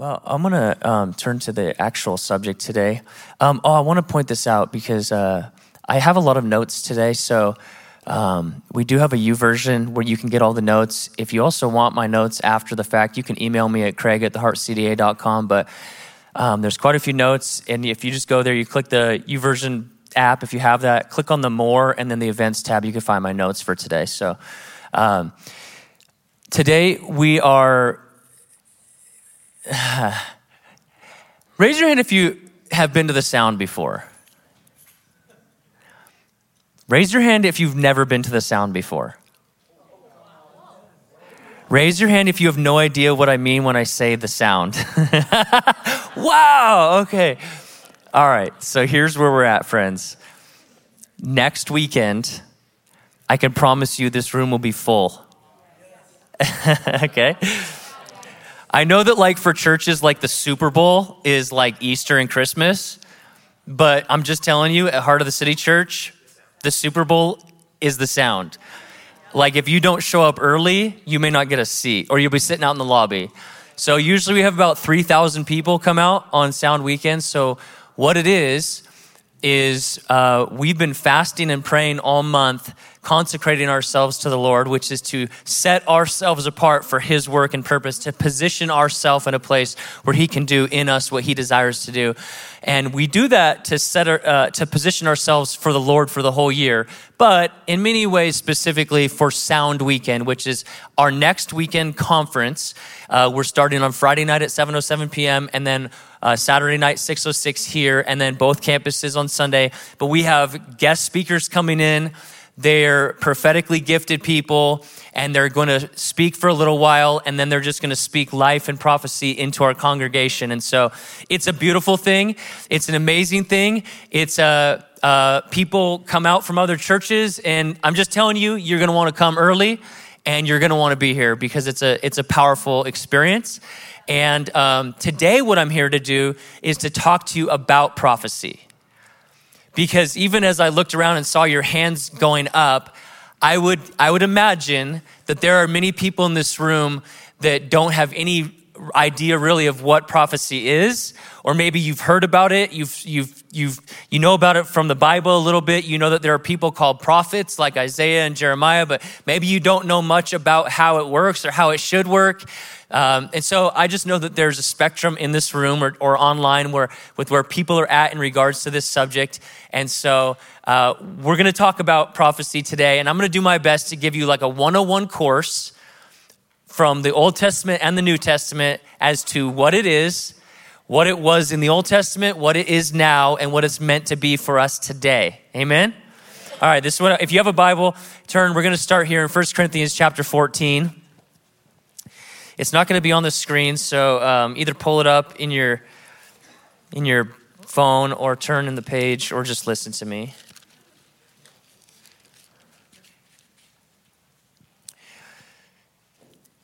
Well, I'm going to um, turn to the actual subject today. Um, oh, I want to point this out because uh, I have a lot of notes today. So um, we do have a YouVersion where you can get all the notes. If you also want my notes after the fact, you can email me at craig at theheartcda.com. But um, there's quite a few notes. And if you just go there, you click the YouVersion app, if you have that, click on the more and then the events tab, you can find my notes for today. So um, today we are Raise your hand if you have been to the sound before. Raise your hand if you've never been to the sound before. Raise your hand if you have no idea what I mean when I say the sound. wow, okay. All right, so here's where we're at, friends. Next weekend, I can promise you this room will be full. okay? I know that like for churches like the Super Bowl is like Easter and Christmas, but I'm just telling you at Heart of the City Church, the Super Bowl is the sound. Like if you don't show up early, you may not get a seat or you'll be sitting out in the lobby. So usually we have about 3,000 people come out on sound weekends. So what it is is uh, we've been fasting and praying all month consecrating ourselves to the Lord, which is to set ourselves apart for His work and purpose, to position ourselves in a place where He can do in us what He desires to do. And we do that to set our, uh, to position ourselves for the Lord for the whole year, but in many ways, specifically for Sound Weekend, which is our next weekend conference. Uh, we're starting on Friday night at 7:07 p.m. and then uh, Saturday night 6:06 here, and then both campuses on Sunday. But we have guest speakers coming in. They're prophetically gifted people and they're going to speak for a little while and then they're just going to speak life and prophecy into our congregation. And so it's a beautiful thing. It's an amazing thing. It's a, uh, uh, people come out from other churches and I'm just telling you, you're going to want to come early and you're going to want to be here because it's a, it's a powerful experience. And um, today, what I'm here to do is to talk to you about prophecy because even as I looked around and saw your hands going up, I would, I would imagine that there are many people in this room that don't have any idea really of what prophecy is or maybe you've heard about it you've you've you've you know about it from the bible a little bit you know that there are people called prophets like isaiah and jeremiah but maybe you don't know much about how it works or how it should work um, and so I just know that there's a spectrum in this room or, or online where with where people are at in regards to this subject. And so uh, we're going to talk about prophecy today, and I'm going to do my best to give you like a 101 course from the Old Testament and the New Testament as to what it is, what it was in the Old Testament, what it is now, and what it's meant to be for us today. Amen. All right, this is what if you have a Bible, turn. We're going to start here in 1 Corinthians chapter 14. It's not going to be on the screen, so um, either pull it up in your in your phone or turn in the page or just listen to me.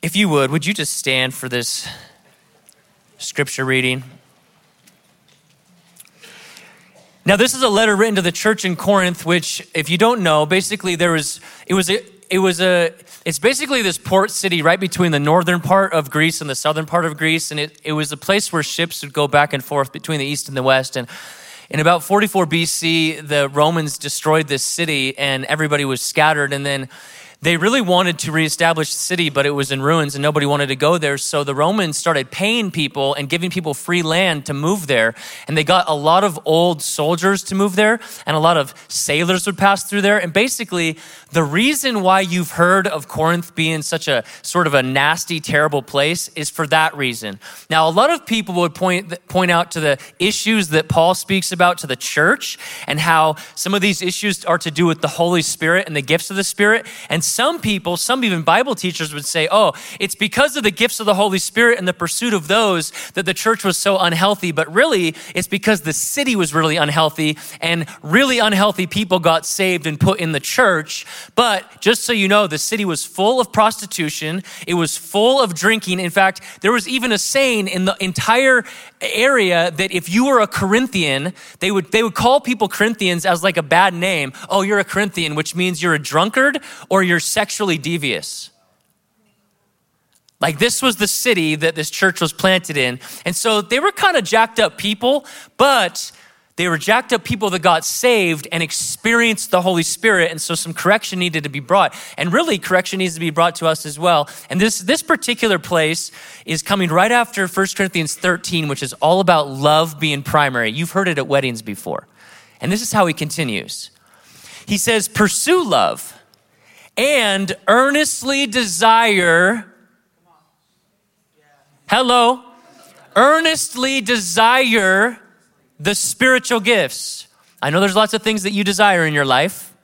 If you would, would you just stand for this scripture reading? Now, this is a letter written to the church in Corinth, which, if you don't know, basically there was it was a, it was a it's basically this port city right between the northern part of Greece and the southern part of Greece. And it, it was a place where ships would go back and forth between the east and the west. And in about 44 BC, the Romans destroyed this city and everybody was scattered. And then they really wanted to reestablish the city, but it was in ruins and nobody wanted to go there. So the Romans started paying people and giving people free land to move there. And they got a lot of old soldiers to move there, and a lot of sailors would pass through there. And basically, the reason why you've heard of Corinth being such a sort of a nasty, terrible place is for that reason. Now, a lot of people would point, point out to the issues that Paul speaks about to the church and how some of these issues are to do with the Holy Spirit and the gifts of the Spirit. And some people, some even Bible teachers would say, oh, it's because of the gifts of the Holy Spirit and the pursuit of those that the church was so unhealthy. But really, it's because the city was really unhealthy and really unhealthy people got saved and put in the church. But just so you know, the city was full of prostitution, it was full of drinking. In fact, there was even a saying in the entire area that if you were a Corinthian, they would, they would call people Corinthians as like a bad name. Oh, you're a Corinthian, which means you're a drunkard or you're sexually devious. Like this was the city that this church was planted in. And so they were kind of jacked up people, but they were jacked up people that got saved and experienced the Holy Spirit. And so some correction needed to be brought. And really, correction needs to be brought to us as well. And this, this particular place is coming right after 1 Corinthians 13, which is all about love being primary. You've heard it at weddings before. And this is how he continues. He says, Pursue love and earnestly desire. Hello. Earnestly desire the spiritual gifts. I know there's lots of things that you desire in your life.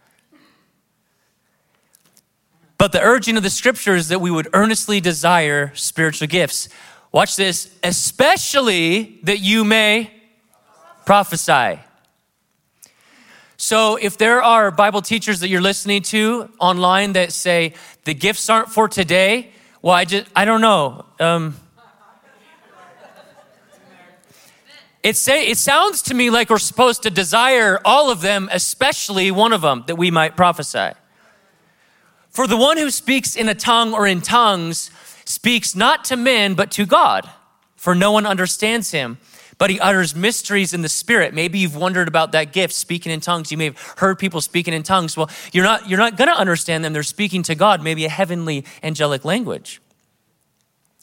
But the urging of the scripture is that we would earnestly desire spiritual gifts. Watch this, especially that you may prophesy. So, if there are Bible teachers that you're listening to online that say the gifts aren't for today, well, I just, I don't know. Um, It, say, it sounds to me like we're supposed to desire all of them, especially one of them, that we might prophesy. For the one who speaks in a tongue or in tongues speaks not to men, but to God, for no one understands him. But he utters mysteries in the spirit. Maybe you've wondered about that gift, speaking in tongues. You may have heard people speaking in tongues. Well, you're not, you're not gonna understand them. They're speaking to God, maybe a heavenly angelic language.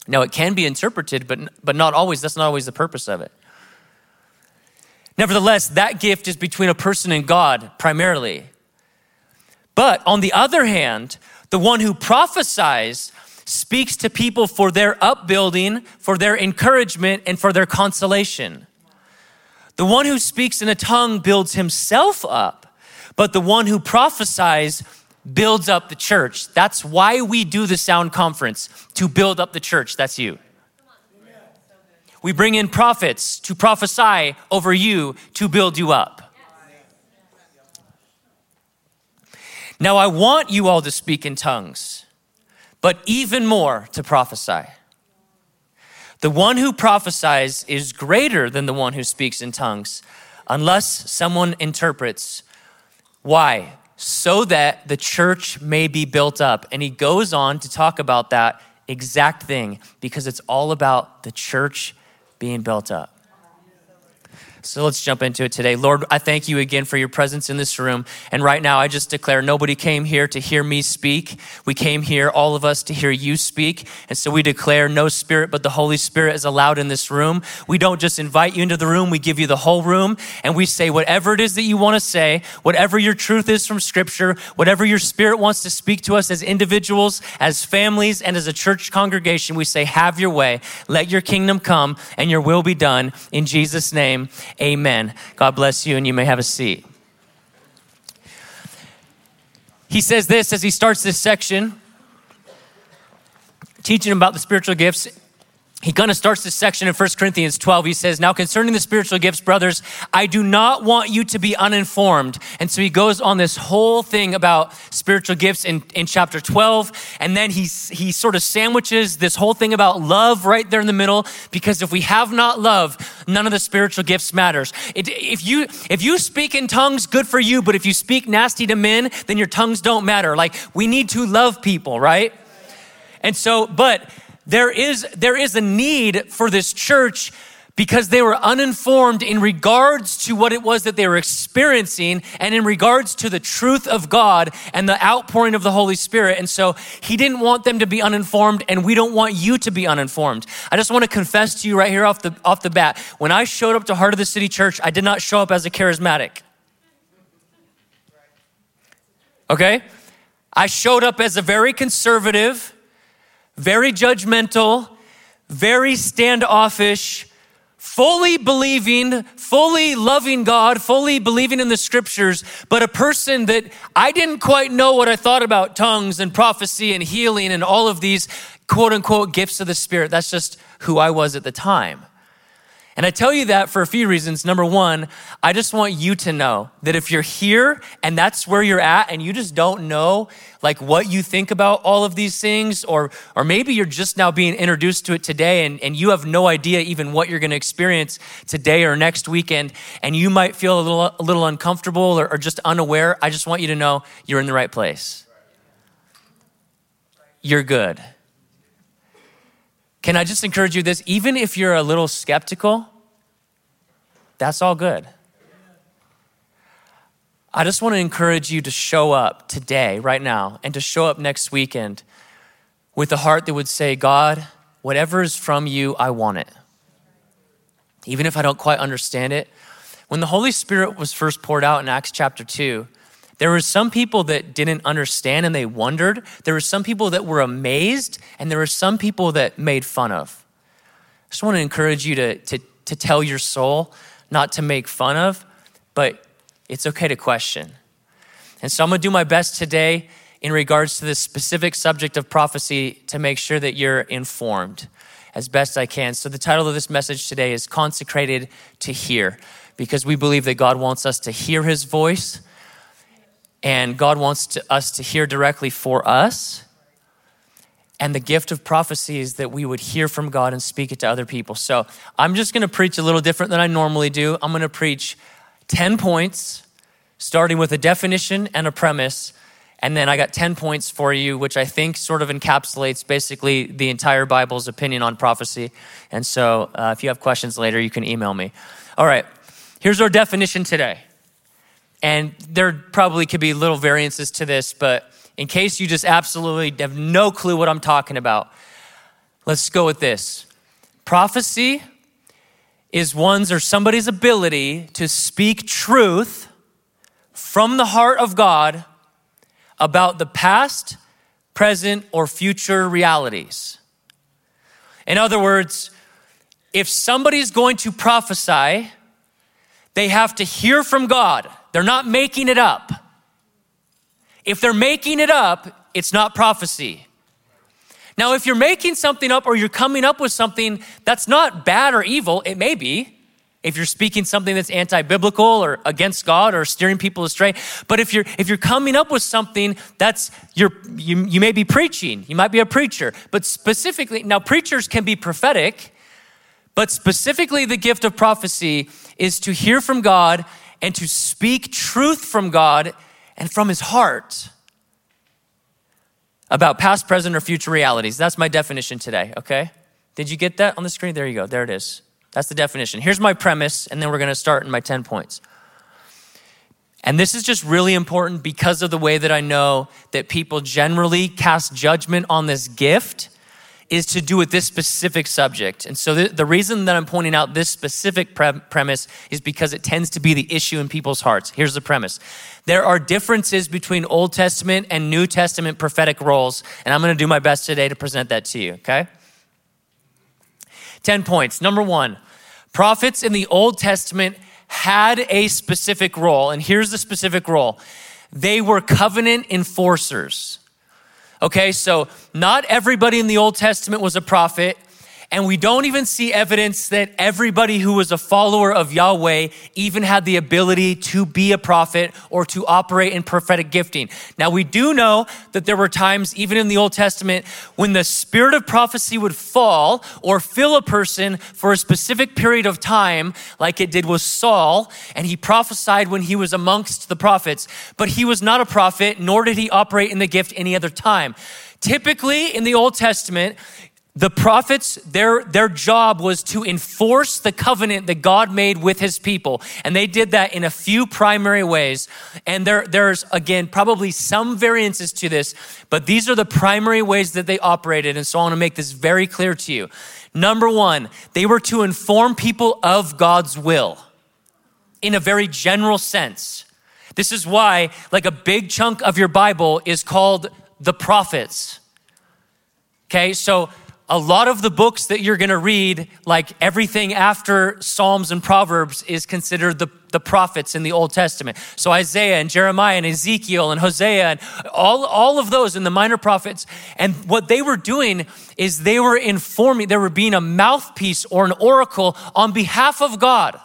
Now, it can be interpreted, but, but not always. That's not always the purpose of it. Nevertheless, that gift is between a person and God primarily. But on the other hand, the one who prophesies speaks to people for their upbuilding, for their encouragement, and for their consolation. The one who speaks in a tongue builds himself up, but the one who prophesies builds up the church. That's why we do the sound conference, to build up the church. That's you. We bring in prophets to prophesy over you to build you up. Now, I want you all to speak in tongues, but even more to prophesy. The one who prophesies is greater than the one who speaks in tongues, unless someone interprets. Why? So that the church may be built up. And he goes on to talk about that exact thing because it's all about the church being built up. So let's jump into it today. Lord, I thank you again for your presence in this room. And right now, I just declare nobody came here to hear me speak. We came here, all of us, to hear you speak. And so we declare no spirit but the Holy Spirit is allowed in this room. We don't just invite you into the room, we give you the whole room. And we say whatever it is that you want to say, whatever your truth is from Scripture, whatever your spirit wants to speak to us as individuals, as families, and as a church congregation, we say, have your way. Let your kingdom come and your will be done. In Jesus' name, Amen. God bless you, and you may have a seat. He says this as he starts this section, teaching about the spiritual gifts he kind of starts this section in 1 Corinthians 12. He says, Now concerning the spiritual gifts, brothers, I do not want you to be uninformed. And so he goes on this whole thing about spiritual gifts in, in chapter 12. And then he, he sort of sandwiches this whole thing about love right there in the middle. Because if we have not love, none of the spiritual gifts matters. It, if, you, if you speak in tongues, good for you. But if you speak nasty to men, then your tongues don't matter. Like we need to love people, right? And so, but there is, there is a need for this church because they were uninformed in regards to what it was that they were experiencing and in regards to the truth of God and the outpouring of the Holy Spirit. And so he didn't want them to be uninformed and we don't want you to be uninformed. I just want to confess to you right here off the, off the bat. When I showed up to Heart of the City Church, I did not show up as a charismatic. Okay? I showed up as a very conservative, very judgmental, very standoffish, fully believing, fully loving God, fully believing in the scriptures, but a person that I didn't quite know what I thought about tongues and prophecy and healing and all of these quote unquote gifts of the Spirit. That's just who I was at the time. And I tell you that for a few reasons. Number one, I just want you to know that if you're here and that's where you're at and you just don't know like what you think about all of these things, or, or maybe you're just now being introduced to it today and, and you have no idea even what you're going to experience today or next weekend, and you might feel a little, a little uncomfortable or, or just unaware, I just want you to know you're in the right place. You're good. Can I just encourage you this? Even if you're a little skeptical, that's all good. I just want to encourage you to show up today, right now, and to show up next weekend with a heart that would say, God, whatever is from you, I want it. Even if I don't quite understand it. When the Holy Spirit was first poured out in Acts chapter 2, there were some people that didn't understand and they wondered. There were some people that were amazed, and there were some people that made fun of. I just want to encourage you to, to, to tell your soul, not to make fun of, but it's okay to question. And so I'm gonna do my best today in regards to this specific subject of prophecy to make sure that you're informed as best I can. So the title of this message today is Consecrated to Hear, because we believe that God wants us to hear his voice and God wants to, us to hear directly for us. And the gift of prophecy is that we would hear from God and speak it to other people. So I'm just gonna preach a little different than I normally do. I'm gonna preach 10 points, starting with a definition and a premise. And then I got 10 points for you, which I think sort of encapsulates basically the entire Bible's opinion on prophecy. And so uh, if you have questions later, you can email me. All right, here's our definition today and there probably could be little variances to this, but in case you just absolutely have no clue what I'm talking about, let's go with this. Prophecy is one's or somebody's ability to speak truth from the heart of God about the past, present, or future realities. In other words, if somebody's going to prophesy, they have to hear from God they're not making it up. If they're making it up, it's not prophecy. Now, if you're making something up or you're coming up with something that's not bad or evil, it may be. If you're speaking something that's anti-biblical or against God or steering people astray, but if you're if you're coming up with something that's you're you, you may be preaching, you might be a preacher, but specifically now preachers can be prophetic, but specifically the gift of prophecy is to hear from God and to speak truth from God and from his heart about past, present, or future realities. That's my definition today, okay? Did you get that on the screen? There you go. There it is. That's the definition. Here's my premise, and then we're going to start in my 10 points. And this is just really important because of the way that I know that people generally cast judgment on this gift is to do with this specific subject. And so the, the reason that I'm pointing out this specific pre- premise is because it tends to be the issue in people's hearts. Here's the premise there are differences between Old Testament and New Testament prophetic roles, and I'm gonna do my best today to present that to you, okay? 10 points. Number one, prophets in the Old Testament had a specific role, and here's the specific role they were covenant enforcers. Okay, so not everybody in the Old Testament was a prophet. And we don't even see evidence that everybody who was a follower of Yahweh even had the ability to be a prophet or to operate in prophetic gifting. Now, we do know that there were times, even in the Old Testament, when the spirit of prophecy would fall or fill a person for a specific period of time, like it did with Saul, and he prophesied when he was amongst the prophets. But he was not a prophet, nor did he operate in the gift any other time. Typically, in the Old Testament, the prophets, their, their job was to enforce the covenant that God made with his people. And they did that in a few primary ways. And there, there's, again, probably some variances to this, but these are the primary ways that they operated. And so I want to make this very clear to you. Number one, they were to inform people of God's will in a very general sense. This is why, like, a big chunk of your Bible is called the prophets. Okay, so a lot of the books that you're going to read, like everything after Psalms and Proverbs, is considered the, the prophets in the Old Testament. So Isaiah and Jeremiah and Ezekiel and Hosea and all, all of those in the minor prophets. And what they were doing is they were informing, they were being a mouthpiece or an oracle on behalf of God.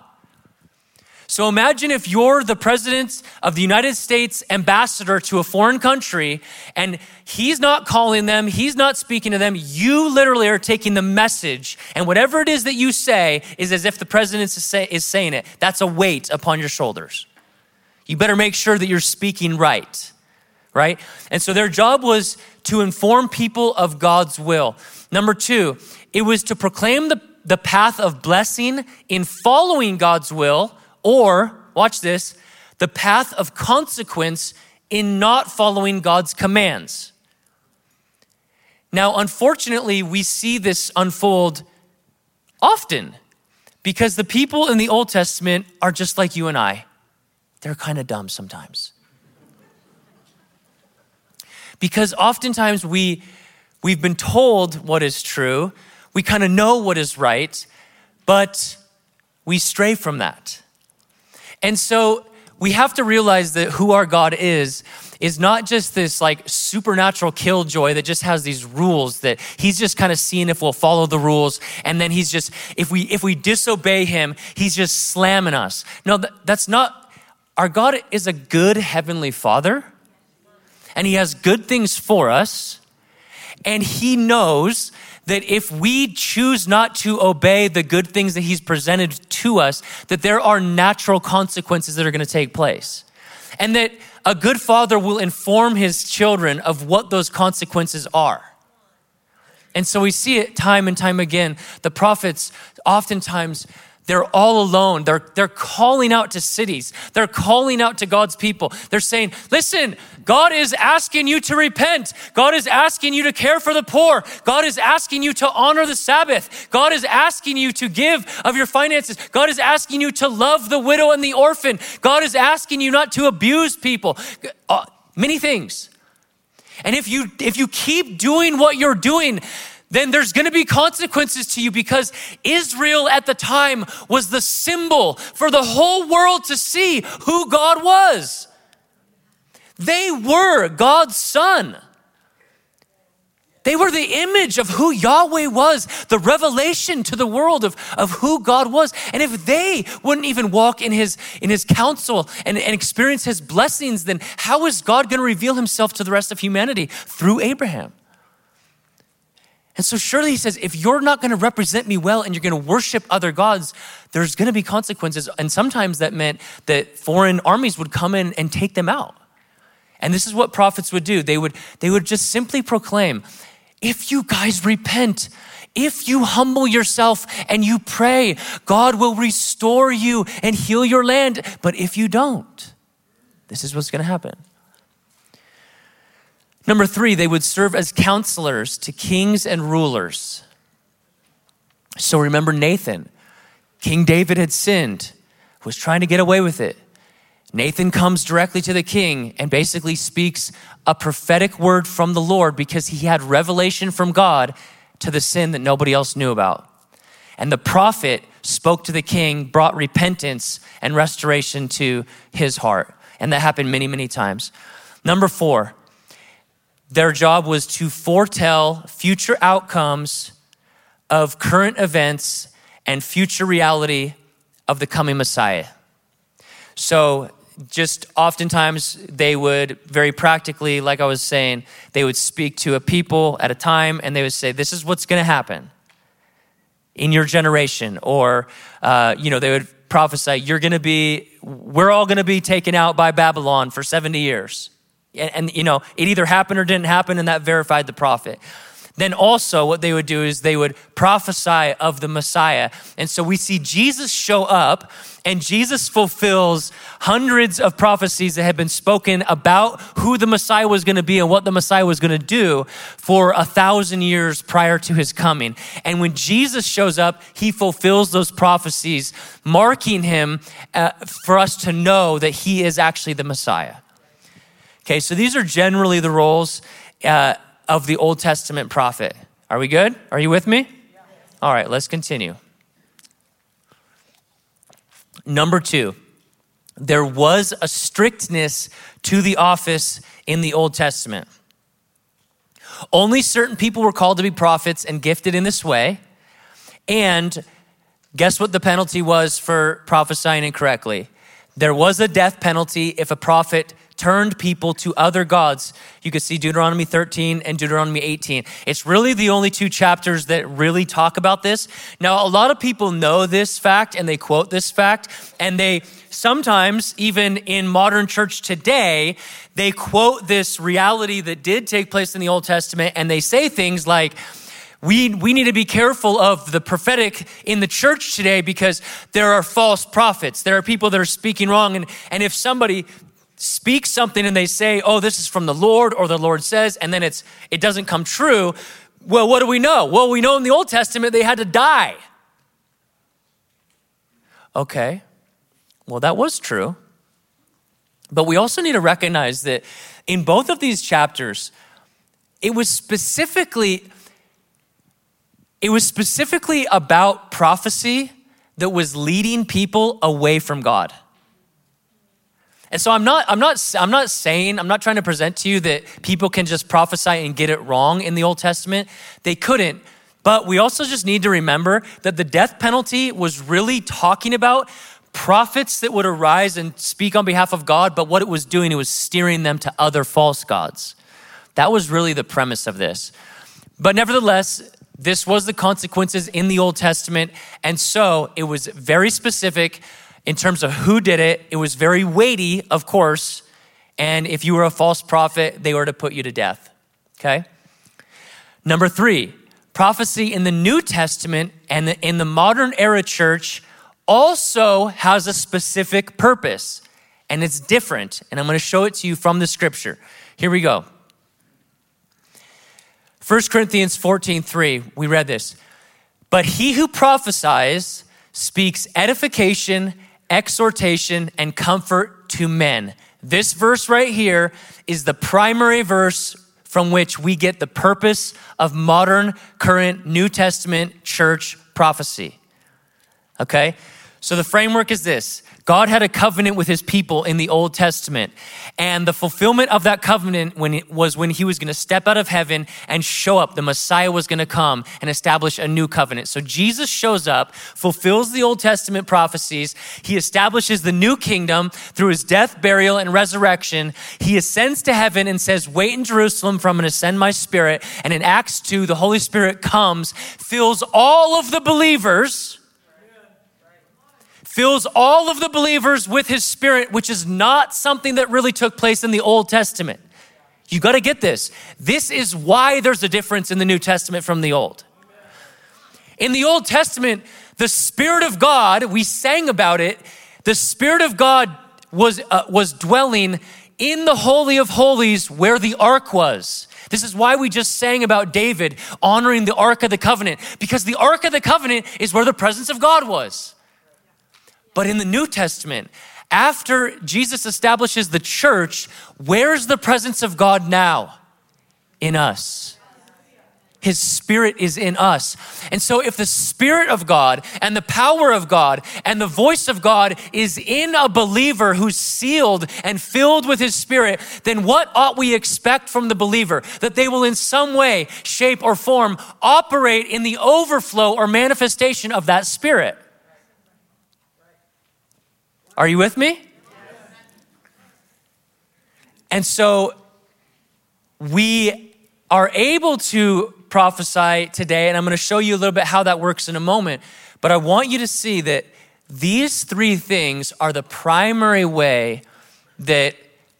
So imagine if you're the president of the United States ambassador to a foreign country and he's not calling them, he's not speaking to them. You literally are taking the message, and whatever it is that you say is as if the president is, say, is saying it. That's a weight upon your shoulders. You better make sure that you're speaking right, right? And so their job was to inform people of God's will. Number two, it was to proclaim the, the path of blessing in following God's will, or, watch this, the path of consequence in not following God's commands. Now, unfortunately, we see this unfold often because the people in the Old Testament are just like you and I. They're kind of dumb sometimes. Because oftentimes we, we've been told what is true, we kind of know what is right, but we stray from that. And so we have to realize that who our God is is not just this like supernatural killjoy that just has these rules that he's just kind of seeing if we'll follow the rules and then he's just if we if we disobey him he's just slamming us. No that's not our god is a good heavenly father and he has good things for us and he knows that if we choose not to obey the good things that he's presented to us, that there are natural consequences that are going to take place. And that a good father will inform his children of what those consequences are. And so we see it time and time again. The prophets oftentimes they're all alone. They're, they're calling out to cities. They're calling out to God's people. They're saying, listen, God is asking you to repent. God is asking you to care for the poor. God is asking you to honor the Sabbath. God is asking you to give of your finances. God is asking you to love the widow and the orphan. God is asking you not to abuse people. Uh, many things. And if you, if you keep doing what you're doing, then there's going to be consequences to you because Israel at the time was the symbol for the whole world to see who God was. They were God's son. They were the image of who Yahweh was, the revelation to the world of, of who God was. And if they wouldn't even walk in his, in his counsel and, and experience his blessings, then how is God going to reveal himself to the rest of humanity? Through Abraham. And so surely he says, if you're not going to represent me well and you're going to worship other gods, there's going to be consequences. And sometimes that meant that foreign armies would come in and take them out. And this is what prophets would do. They would, they would just simply proclaim, if you guys repent, if you humble yourself and you pray, God will restore you and heal your land. But if you don't, this is what's going to happen. Number three, they would serve as counselors to kings and rulers. So remember Nathan. King David had sinned, was trying to get away with it. Nathan comes directly to the king and basically speaks a prophetic word from the Lord because he had revelation from God to the sin that nobody else knew about. And the prophet spoke to the king, brought repentance and restoration to his heart. And that happened many, many times. Number four, their job was to foretell future outcomes of current events and future reality of the coming Messiah. So, just oftentimes they would very practically, like I was saying, they would speak to a people at a time and they would say, This is what's going to happen in your generation. Or, uh, you know, they would prophesy, You're going to be, we're all going to be taken out by Babylon for 70 years. And, and, you know, it either happened or didn't happen, and that verified the prophet. Then also, what they would do is they would prophesy of the Messiah. And so we see Jesus show up, and Jesus fulfills hundreds of prophecies that had been spoken about who the Messiah was going to be and what the Messiah was going to do for a thousand years prior to his coming. And when Jesus shows up, he fulfills those prophecies, marking him uh, for us to know that he is actually the Messiah. Okay, so these are generally the roles uh, of the Old Testament prophet. Are we good? Are you with me? All right, let's continue. Number two, there was a strictness to the office in the Old Testament. Only certain people were called to be prophets and gifted in this way. And guess what the penalty was for prophesying incorrectly? There was a death penalty if a prophet turned people to other gods. You can see Deuteronomy 13 and Deuteronomy 18. It's really the only two chapters that really talk about this. Now, a lot of people know this fact and they quote this fact, and they sometimes, even in modern church today, they quote this reality that did take place in the Old Testament and they say things like, we, we need to be careful of the prophetic in the church today because there are false prophets. There are people that are speaking wrong. And, and if somebody speaks something and they say, oh, this is from the Lord or the Lord says, and then it's, it doesn't come true, well, what do we know? Well, we know in the Old Testament they had to die. Okay, well, that was true. But we also need to recognize that in both of these chapters, it was specifically it was specifically about prophecy that was leading people away from God. And so I'm not, I'm not, I'm not saying, I'm not trying to present to you that people can just prophesy and get it wrong in the Old Testament. They couldn't. But we also just need to remember that the death penalty was really talking about prophets that would arise and speak on behalf of God, but what it was doing, it was steering them to other false gods. That was really the premise of this. But nevertheless, this was the consequences in the Old Testament. And so it was very specific in terms of who did it. It was very weighty, of course. And if you were a false prophet, they were to put you to death. Okay? Number three, prophecy in the New Testament and in the modern era church also has a specific purpose. And it's different. And I'm going to show it to you from the scripture. Here we go. 1 Corinthians 14, 3, we read this. But he who prophesies speaks edification, exhortation, and comfort to men. This verse right here is the primary verse from which we get the purpose of modern, current New Testament church prophecy. Okay? So the framework is this God had a covenant with his people in the Old Testament. And the fulfillment of that covenant when it was when he was going to step out of heaven and show up. The Messiah was going to come and establish a new covenant. So Jesus shows up, fulfills the Old Testament prophecies. He establishes the new kingdom through his death, burial, and resurrection. He ascends to heaven and says, Wait in Jerusalem for I'm going to send my spirit. And in Acts 2, the Holy Spirit comes, fills all of the believers fills all of the believers with his spirit, which is not something that really took place in the Old Testament. You got to get this. This is why there's a difference in the New Testament from the Old. In the Old Testament, the Spirit of God, we sang about it, the Spirit of God was, uh, was dwelling in the Holy of Holies where the ark was. This is why we just sang about David honoring the Ark of the Covenant, because the Ark of the Covenant is where the presence of God was. But in the New Testament, after Jesus establishes the church, where's the presence of God now? In us. His spirit is in us. And so, if the spirit of God and the power of God and the voice of God is in a believer who's sealed and filled with his spirit, then what ought we expect from the believer? That they will, in some way, shape, or form, operate in the overflow or manifestation of that spirit. Are you with me? And so we are able to prophesy today, and I'm going to show you a little bit how that works in a moment. But I want you to see that these three things are the primary way that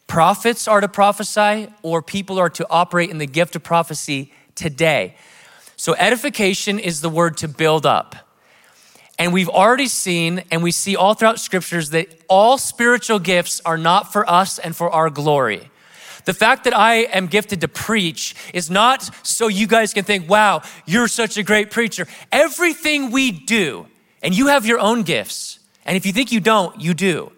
prophets are to prophesy or people are to operate in the gift of prophecy today. So, edification is the word to build up. And we've already seen, and we see all throughout scriptures, that all spiritual gifts are not for us and for our glory. The fact that I am gifted to preach is not so you guys can think, wow, you're such a great preacher. Everything we do, and you have your own gifts, and if you think you don't, you do.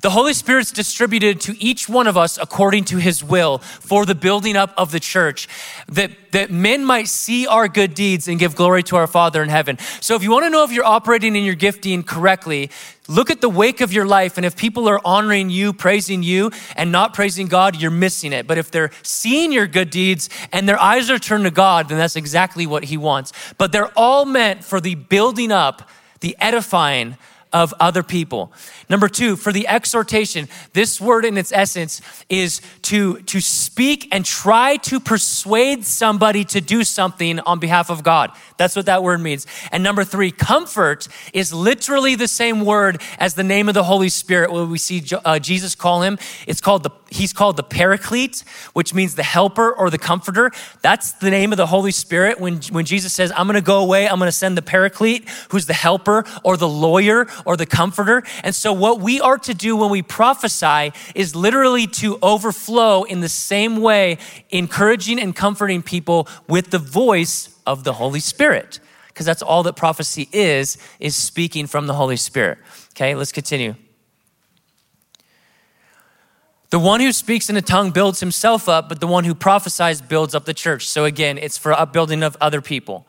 The Holy Spirit's distributed to each one of us according to his will for the building up of the church, that, that men might see our good deeds and give glory to our Father in heaven. So if you want to know if you're operating in your gifting correctly, look at the wake of your life. And if people are honoring you, praising you, and not praising God, you're missing it. But if they're seeing your good deeds and their eyes are turned to God, then that's exactly what he wants. But they're all meant for the building up, the edifying, of other people. Number two, for the exhortation, this word in its essence is to, to speak and try to persuade somebody to do something on behalf of God. That's what that word means. And number three, comfort is literally the same word as the name of the Holy Spirit, what we see uh, Jesus call him. It's called the, he's called the paraclete, which means the helper or the comforter. That's the name of the Holy Spirit. When, when Jesus says, I'm going to go away, I'm going to send the paraclete, who's the helper or the lawyer or the comforter. And so what we are to do when we prophesy is literally to overflow in the same way, encouraging and comforting people with the voice of the Holy Spirit. Because that's all that prophecy is, is speaking from the Holy Spirit. Okay, let's continue. The one who speaks in a tongue builds himself up, but the one who prophesies builds up the church. So again, it's for upbuilding of other people.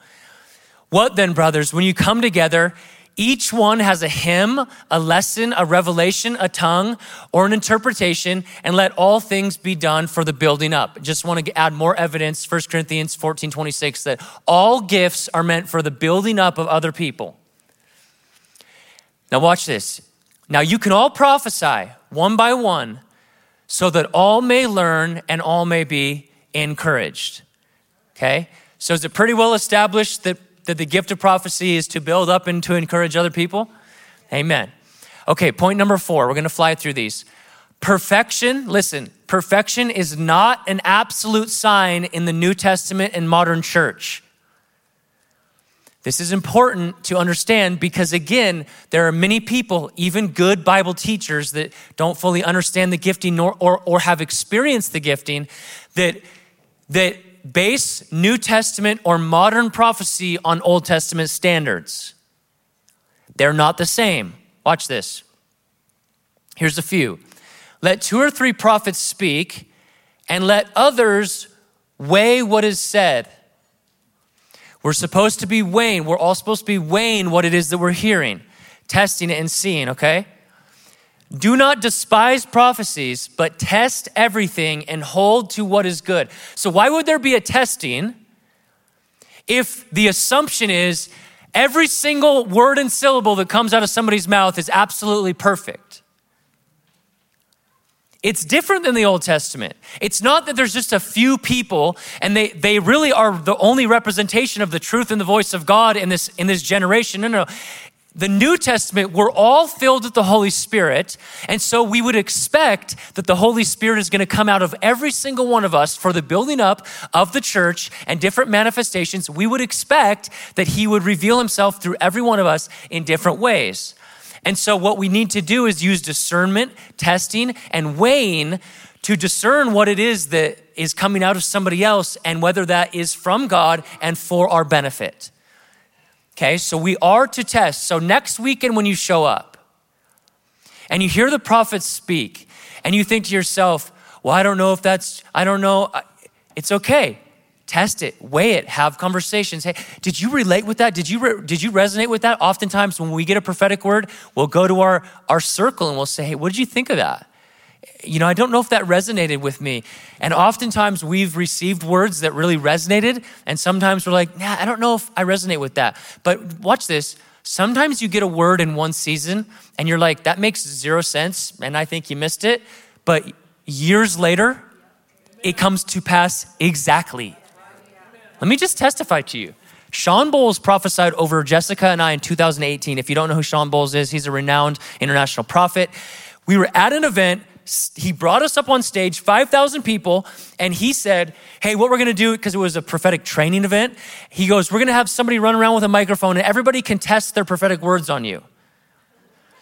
What then, brothers, when you come together, each one has a hymn, a lesson, a revelation, a tongue, or an interpretation, and let all things be done for the building up. Just want to add more evidence, 1 Corinthians 14 26, that all gifts are meant for the building up of other people. Now, watch this. Now, you can all prophesy one by one so that all may learn and all may be encouraged. Okay? So, is it pretty well established that that the gift of prophecy is to build up and to encourage other people? Amen. Okay, point number four. We're to fly through these. Perfection, listen, perfection is not an absolute sign in the New Testament and modern church. This is important to understand because, again, there are many people, even good Bible teachers, that don't fully understand the gifting nor, or, or have experienced the gifting, that, that base New Testament or modern prophecy on Old Testament standards. They're not the same. Watch this. Here's a few. Let two or three prophets speak, and let others weigh what is said. We're supposed to be weighing, we're all supposed to be weighing what it is that we're hearing, testing it and seeing, okay? Do not despise prophecies, but test everything and hold to what is good. So, why would there be a testing if the assumption is every single word and syllable that comes out of somebody's mouth is absolutely perfect? It's different than the Old Testament. It's not that there's just a few people and they, they really are the only representation of the truth and the voice of God in this, in this generation. No, no the New Testament, we're all filled with the Holy Spirit. And so we would expect that the Holy Spirit is going to come out of every single one of us for the building up of the church and different manifestations. We would expect that He would reveal Himself through every one of us in different ways. And so what we need to do is use discernment, testing, and weighing to discern what it is that is coming out of somebody else and whether that is from God and for our benefit. Okay, so we are to test. So next weekend, when you show up and you hear the prophets speak and you think to yourself, well, I don't know if that's, I don't know, it's okay. Test it, weigh it, have conversations. Hey, did you relate with that? Did you, re- did you resonate with that? Oftentimes, when we get a prophetic word, we'll go to our, our circle and we'll say, hey, what did you think of that? you know, I don't know if that resonated with me. And oftentimes we've received words that really resonated, and sometimes we're like, nah, I don't know if I resonate with that. But watch this. Sometimes you get a word in one season, and you're like, that makes zero sense, and I think you missed it. But years later, it comes to pass exactly. Let me just testify to you. Shawn Bolz prophesied over Jessica and I in 2018. If you don't know who Shawn Bolz is, he's a renowned international prophet. We were at an event he brought us up on stage, 5,000 people, and he said, Hey, what we're gonna do, because it was a prophetic training event, he goes, We're gonna have somebody run around with a microphone and everybody can test their prophetic words on you.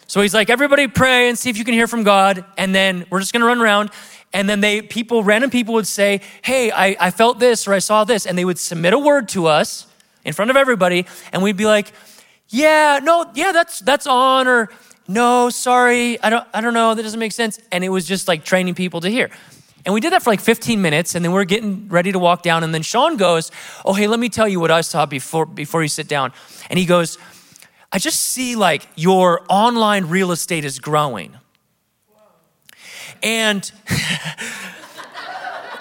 So he's like, Everybody pray and see if you can hear from God, and then we're just gonna run around. And then they, people, random people would say, Hey, I, I felt this or I saw this. And they would submit a word to us in front of everybody, and we'd be like, Yeah, no, yeah, that's, that's on, or no, sorry, I don't, I don't know, that doesn't make sense. And it was just like training people to hear. And we did that for like 15 minutes, and then we are getting ready to walk down. And then sean goes, Oh, hey, let me tell you what I saw before, before you sit down. And he goes, I just see like your online real estate is growing. And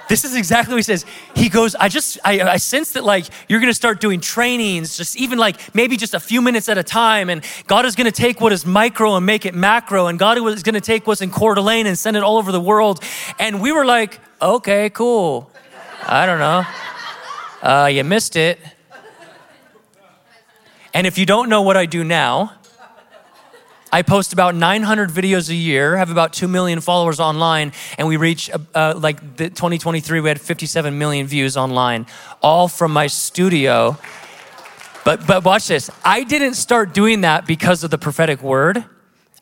This is exactly what he says. He goes, I just, I, I sense that like you're gonna start doing trainings, just even like maybe just a few minutes at a time. And God is gonna take what is micro and make it macro. And God is gonna take what's in Coeur d'Alene and send it all over the world. And we were like, okay, cool. I don't know. Uh, you missed it. And if you don't know what I do now, I post about 900 videos a year, have about 2 million followers online, and we reach uh, uh like the 2023, we had 57 million views online, all from my studio. But, but watch this. I didn't start doing that because of the prophetic word.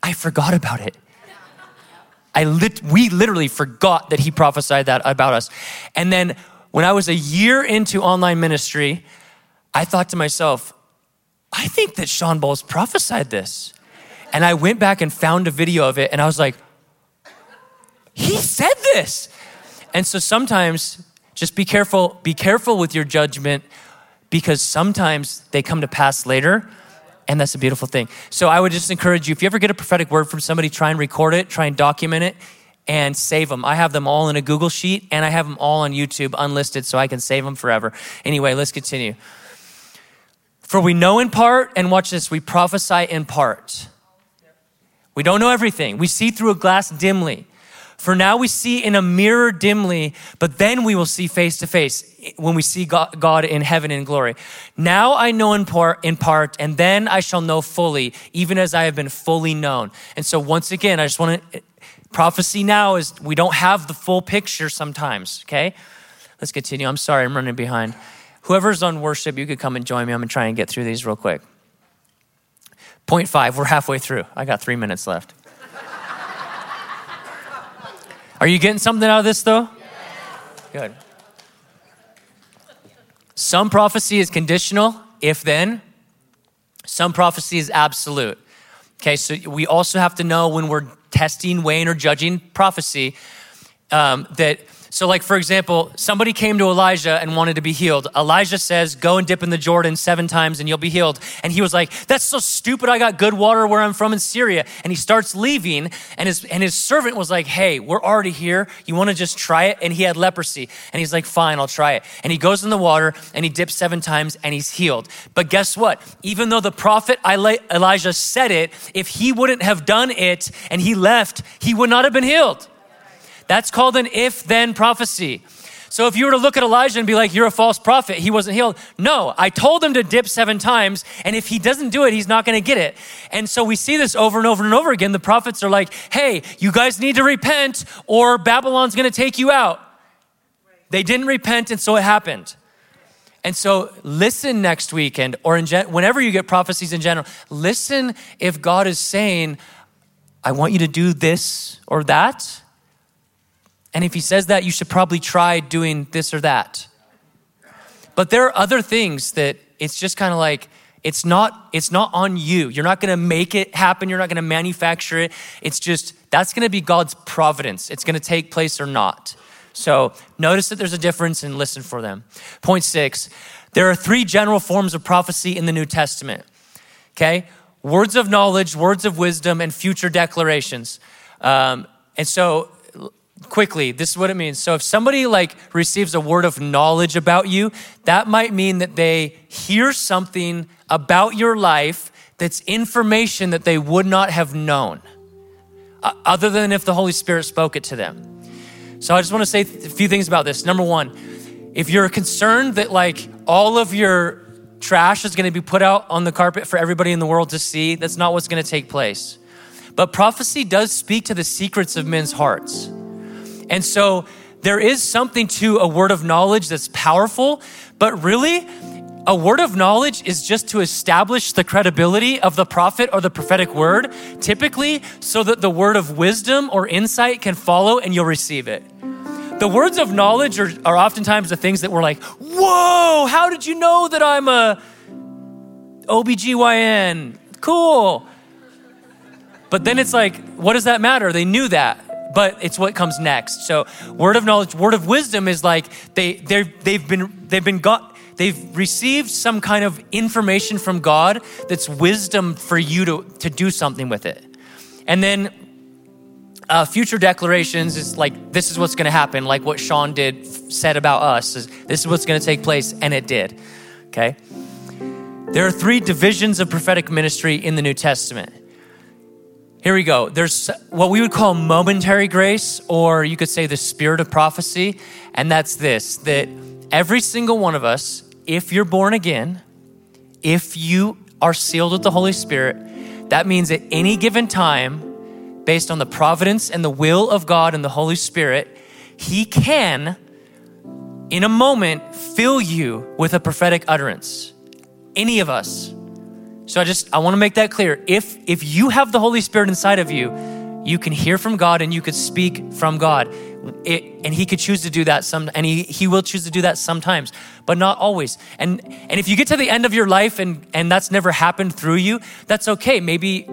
I forgot about it. I lit, we literally forgot that he prophesied that about us. And then when I was a year into online ministry, I thought to myself, I think that Shawn Bolz prophesied this. And I went back and found a video of it and I was like, he said this. And so sometimes just be careful, be careful with your judgment because sometimes they come to pass later. And that's a beautiful thing. So I would just encourage you if you ever get a prophetic word from somebody, try and record it, try and document it, and save them. I have them all in a Google Sheet and I have them all on YouTube unlisted so I can save them forever. Anyway, let's continue. For we know in part, and watch this, we prophesy in part. We don't know everything. We see through a glass dimly. For now we see in a mirror dimly, but then we will see face to face when we see God in heaven in glory. Now I know in part, in part, and then I shall know fully, even as I have been fully known. And so once again, I just want to, prophecy now is we don't have the full picture sometimes, okay? Let's continue. I'm sorry, I'm running behind. Whoever's on worship, you could come and join me. I'm gonna try and get through these real quick. Point five, we're halfway through. I got three minutes left. Are you getting something out of this though? Good. Some prophecy is conditional, if then. Some prophecy is absolute. Okay, so we also have to know when we're testing, weighing, or judging prophecy um, that so, like, for example, somebody came to Elijah and wanted to be healed. Elijah says, Go and dip in the Jordan seven times and you'll be healed. And he was like, That's so stupid. I got good water where I'm from in Syria. And he starts leaving. And his, and his servant was like, Hey, we're already here. You want to just try it? And he had leprosy. And he's like, Fine, I'll try it. And he goes in the water and he dips seven times and he's healed. But guess what? Even though the prophet Elijah said it, if he wouldn't have done it and he left, he would not have been healed. That's called an if then prophecy. So if you were to look at Elijah and be like, you're a false prophet, he wasn't healed. No, I told him to dip seven times, and if he doesn't do it, he's not gonna get it. And so we see this over and over and over again. The prophets are like, hey, you guys need to repent, or Babylon's gonna take you out. They didn't repent, and so it happened. And so listen next weekend, or gen- whenever you get prophecies in general, listen if God is saying, I want you to do this or that and if he says that, you should probably try doing this or that. But there are other things that it's just kind of like, it's not it's not on you. You're not going to make it happen. You're not going to manufacture it. It's just that's going to be god's providence. It's going to take place or not. So notice that there's a difference and listen for them. Point six there are three general forms of prophecy in the new testament okay? Words of knowledge words of wisdom and future declarations. Um, and so quickly this is what it means. So if somebody like receives a word of knowledge about you that might mean that they hear something about your life that's information that they would not have known uh, other than if the holy spirit spoke it to them. So i just want to say a few things about this. Number one if you're concerned that like all of your trash is going to be put out on the carpet for everybody in the world to see that's not what's going to take place. But prophecy does speak to the secrets of men's hearts and so there is something to a word of knowledge that's powerful, but really, a word of knowledge is just to establish the credibility of the prophet or the prophetic word, typically so that the word of wisdom or insight can follow and you'll receive it. The words of knowledge are, are oftentimes the things that we're like, whoa, how did you know that I'm a OBGYN? Cool. But then it's like, what does that matter? They knew that but it's what comes next. So word of knowledge, word of wisdom is like they they they've been they've been got they've received some kind of information from God that's wisdom for you to to do something with it. And then uh, future declarations is like this is what's going to happen, like what Shawn did said about us. Is this is what's going to take place, and it did. Okay. There are three divisions of prophetic ministry in the New Testament. Here we go. There's what we would call momentary grace, or you could say the spirit of prophecy, and that's this: that every single one of us, if you're born again, if you are sealed with the Holy Spirit, that means at any given time based on the providence and the will of God and the Holy Spirit, He can, in a moment, fill you with a prophetic utterance. Any of us. So I just I want to make that clear. If if you have the Holy Spirit inside of you, you can hear from God and you could speak from God. It, and he could choose to do that some and he, he will choose to do that sometimes but not always and and if you get to the end of your life and and that's never happened through you that's okay maybe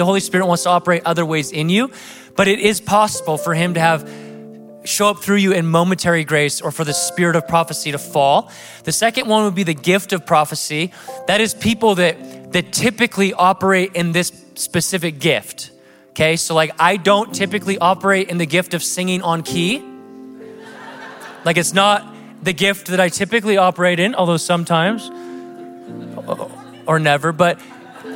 the Holy Spirit wants to operate other ways in you, but it is possible for Him to have show up through you in momentary grace or for the spirit of prophecy to fall. The second one would be the gift of prophecy. That is people that that typically operate in this specific gift. Okay? So like I don't typically operate in the gift of singing on key. Like it's not the gift that I typically operate in, although sometimes or never, but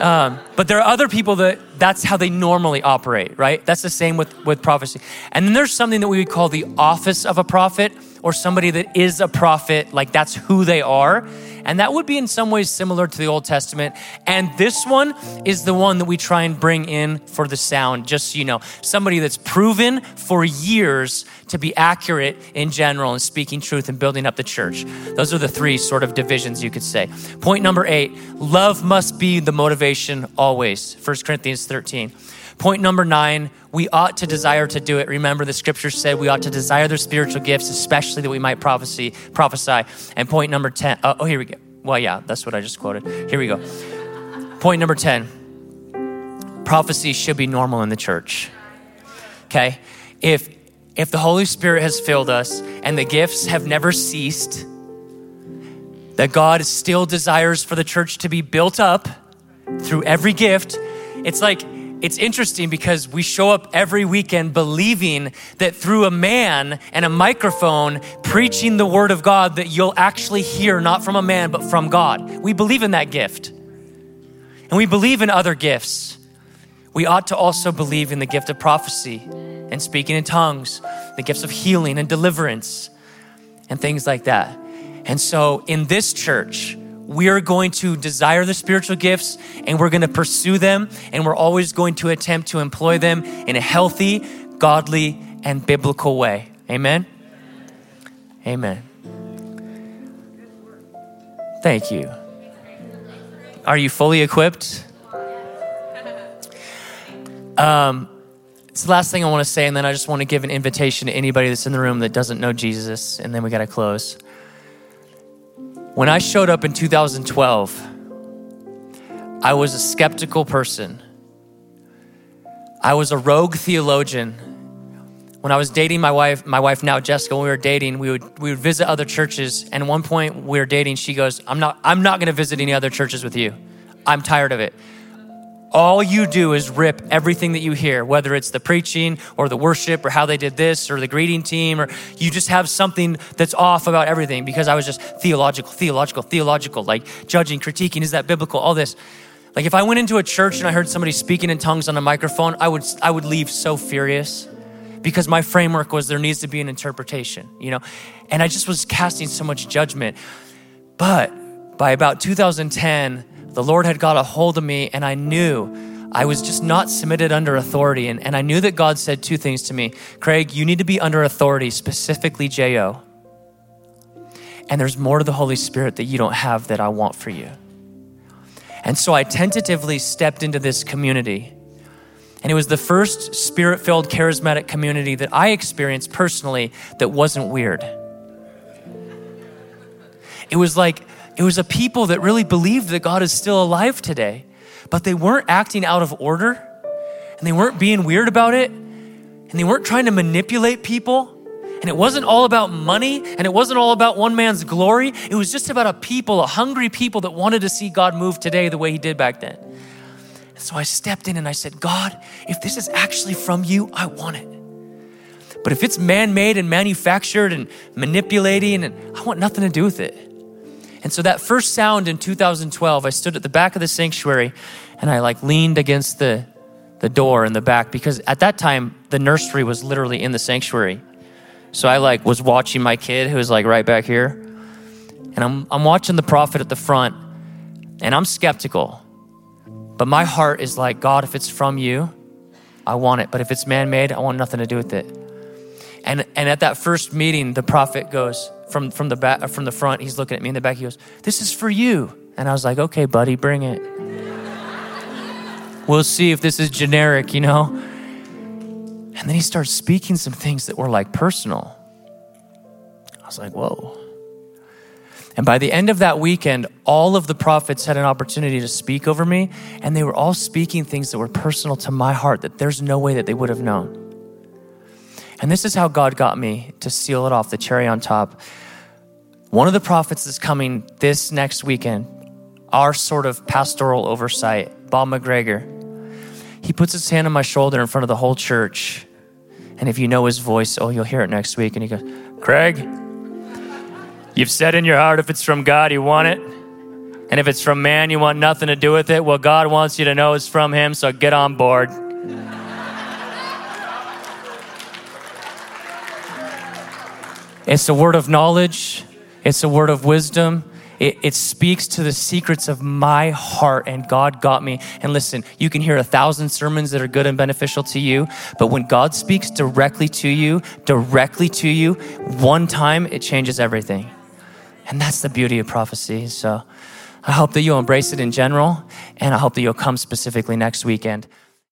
um, but there are other people that that's how they normally operate, right? That's the same with, with prophecy. And then there's something that we would call the office of a prophet or somebody that is a prophet, like that's who they are. And that would be in some ways similar to the Old Testament. And this one is the one that we try and bring in for the sound, just so you know. Somebody that's proven for years to be accurate in general and speaking truth and building up the church. Those are the three sort of divisions you could say. Point number eight love must be the motivation always. 1 Corinthians 13. Point number nine, we ought to desire to do it. Remember, the scripture said we ought to desire the spiritual gifts, especially that we might prophecy, prophesy. And point number 10, uh, oh, here we go. Well, yeah, that's what I just quoted. Here we go. Point number 10 prophecy should be normal in the church. Okay? If, if the Holy Spirit has filled us and the gifts have never ceased, that God still desires for the church to be built up through every gift, it's like it's interesting because we show up every weekend believing that through a man and a microphone preaching the word of God that you'll actually hear not from a man but from God. We believe in that gift. And we believe in other gifts. We ought to also believe in the gift of prophecy and speaking in tongues, the gifts of healing and deliverance and things like that. And so in this church, we are going to desire the spiritual gifts and we're going to pursue them and we're always going to attempt to employ them in a healthy, godly, and biblical way. Amen? Amen. Thank you. Are you fully equipped? Um, it's the last thing I want to say, and then I just want to give an invitation to anybody that's in the room that doesn't know Jesus, and then we got to close. When I showed up in 2012, I was a skeptical person. I was a rogue theologian. When I was dating my wife, my wife now Jessica, when we were dating, we would we would visit other churches. And at one point we were dating, she goes, "I'm not I'm not going to visit any other churches with you. I'm tired of it." All you do is rip everything that you hear, whether it's the preaching or the worship or how they did this or the greeting team, or you just have something that's off about everything because I was just theological, theological, theological, like judging, critiquing, is that biblical, all this. Like if I went into a church and I heard somebody speaking in tongues on a microphone, I would I would leave so furious because my framework was there needs to be an interpretation, you know? And I just was casting so much judgment. But by about 2010, the Lord had got a hold of me, and I knew I was just not submitted under authority. And, and I knew that God said two things to me Craig, you need to be under authority, specifically J.O. And there's more to the Holy Spirit that you don't have that I want for you. And so I tentatively stepped into this community. And it was the first spirit filled charismatic community that I experienced personally that wasn't weird. It was like it was a people that really believed that God is still alive today, but they weren't acting out of order and they weren't being weird about it and they weren't trying to manipulate people. And it wasn't all about money and it wasn't all about one man's glory. It was just about a people, a hungry people that wanted to see God move today the way he did back then. And So I stepped in and I said, God, if this is actually from you, I want it. But if it's man made and manufactured and manipulating, and I want nothing to do with it. And so that first sound in 2012, I stood at the back of the sanctuary and I like leaned against the, the door in the back because at that time the nursery was literally in the sanctuary. So I like was watching my kid who was like right back here. And I'm, I'm watching the prophet at the front and I'm skeptical. But my heart is like, God, if it's from you, I want it. But if it's man made, I want nothing to do with it. And, and at that first meeting, the prophet goes from, from, the back, from the front, he's looking at me in the back, he goes, This is for you. And I was like, Okay, buddy, bring it. we'll see if this is generic, you know? And then he starts speaking some things that were like personal. I was like, Whoa. And by the end of that weekend, all of the prophets had an opportunity to speak over me, and they were all speaking things that were personal to my heart that there's no way that they would have known. And this is how God got me to seal it off, the cherry on top. One of the prophets that's coming this next weekend, our sort of pastoral oversight, Bob McGregor, he puts his hand on my shoulder in front of the whole church. And if you know his voice, oh, you'll hear it next week. And he goes, Craig, you've said in your heart if it's from God, you want it. And if it's from man, you want nothing to do with it. Well, God wants you to know it's from him, so get on board. It's a word of knowledge, it's a word of wisdom. It, it, speaks to the secrets of my heart, and God got me. And listen, you can hear a thousand sermons that are good and beneficial to you, but when God speaks directly to you, directly to you, one time, it changes everything. And that's the beauty of prophecy. So I hope that you'll embrace it in general, and I hope that you'll come specifically next weekend.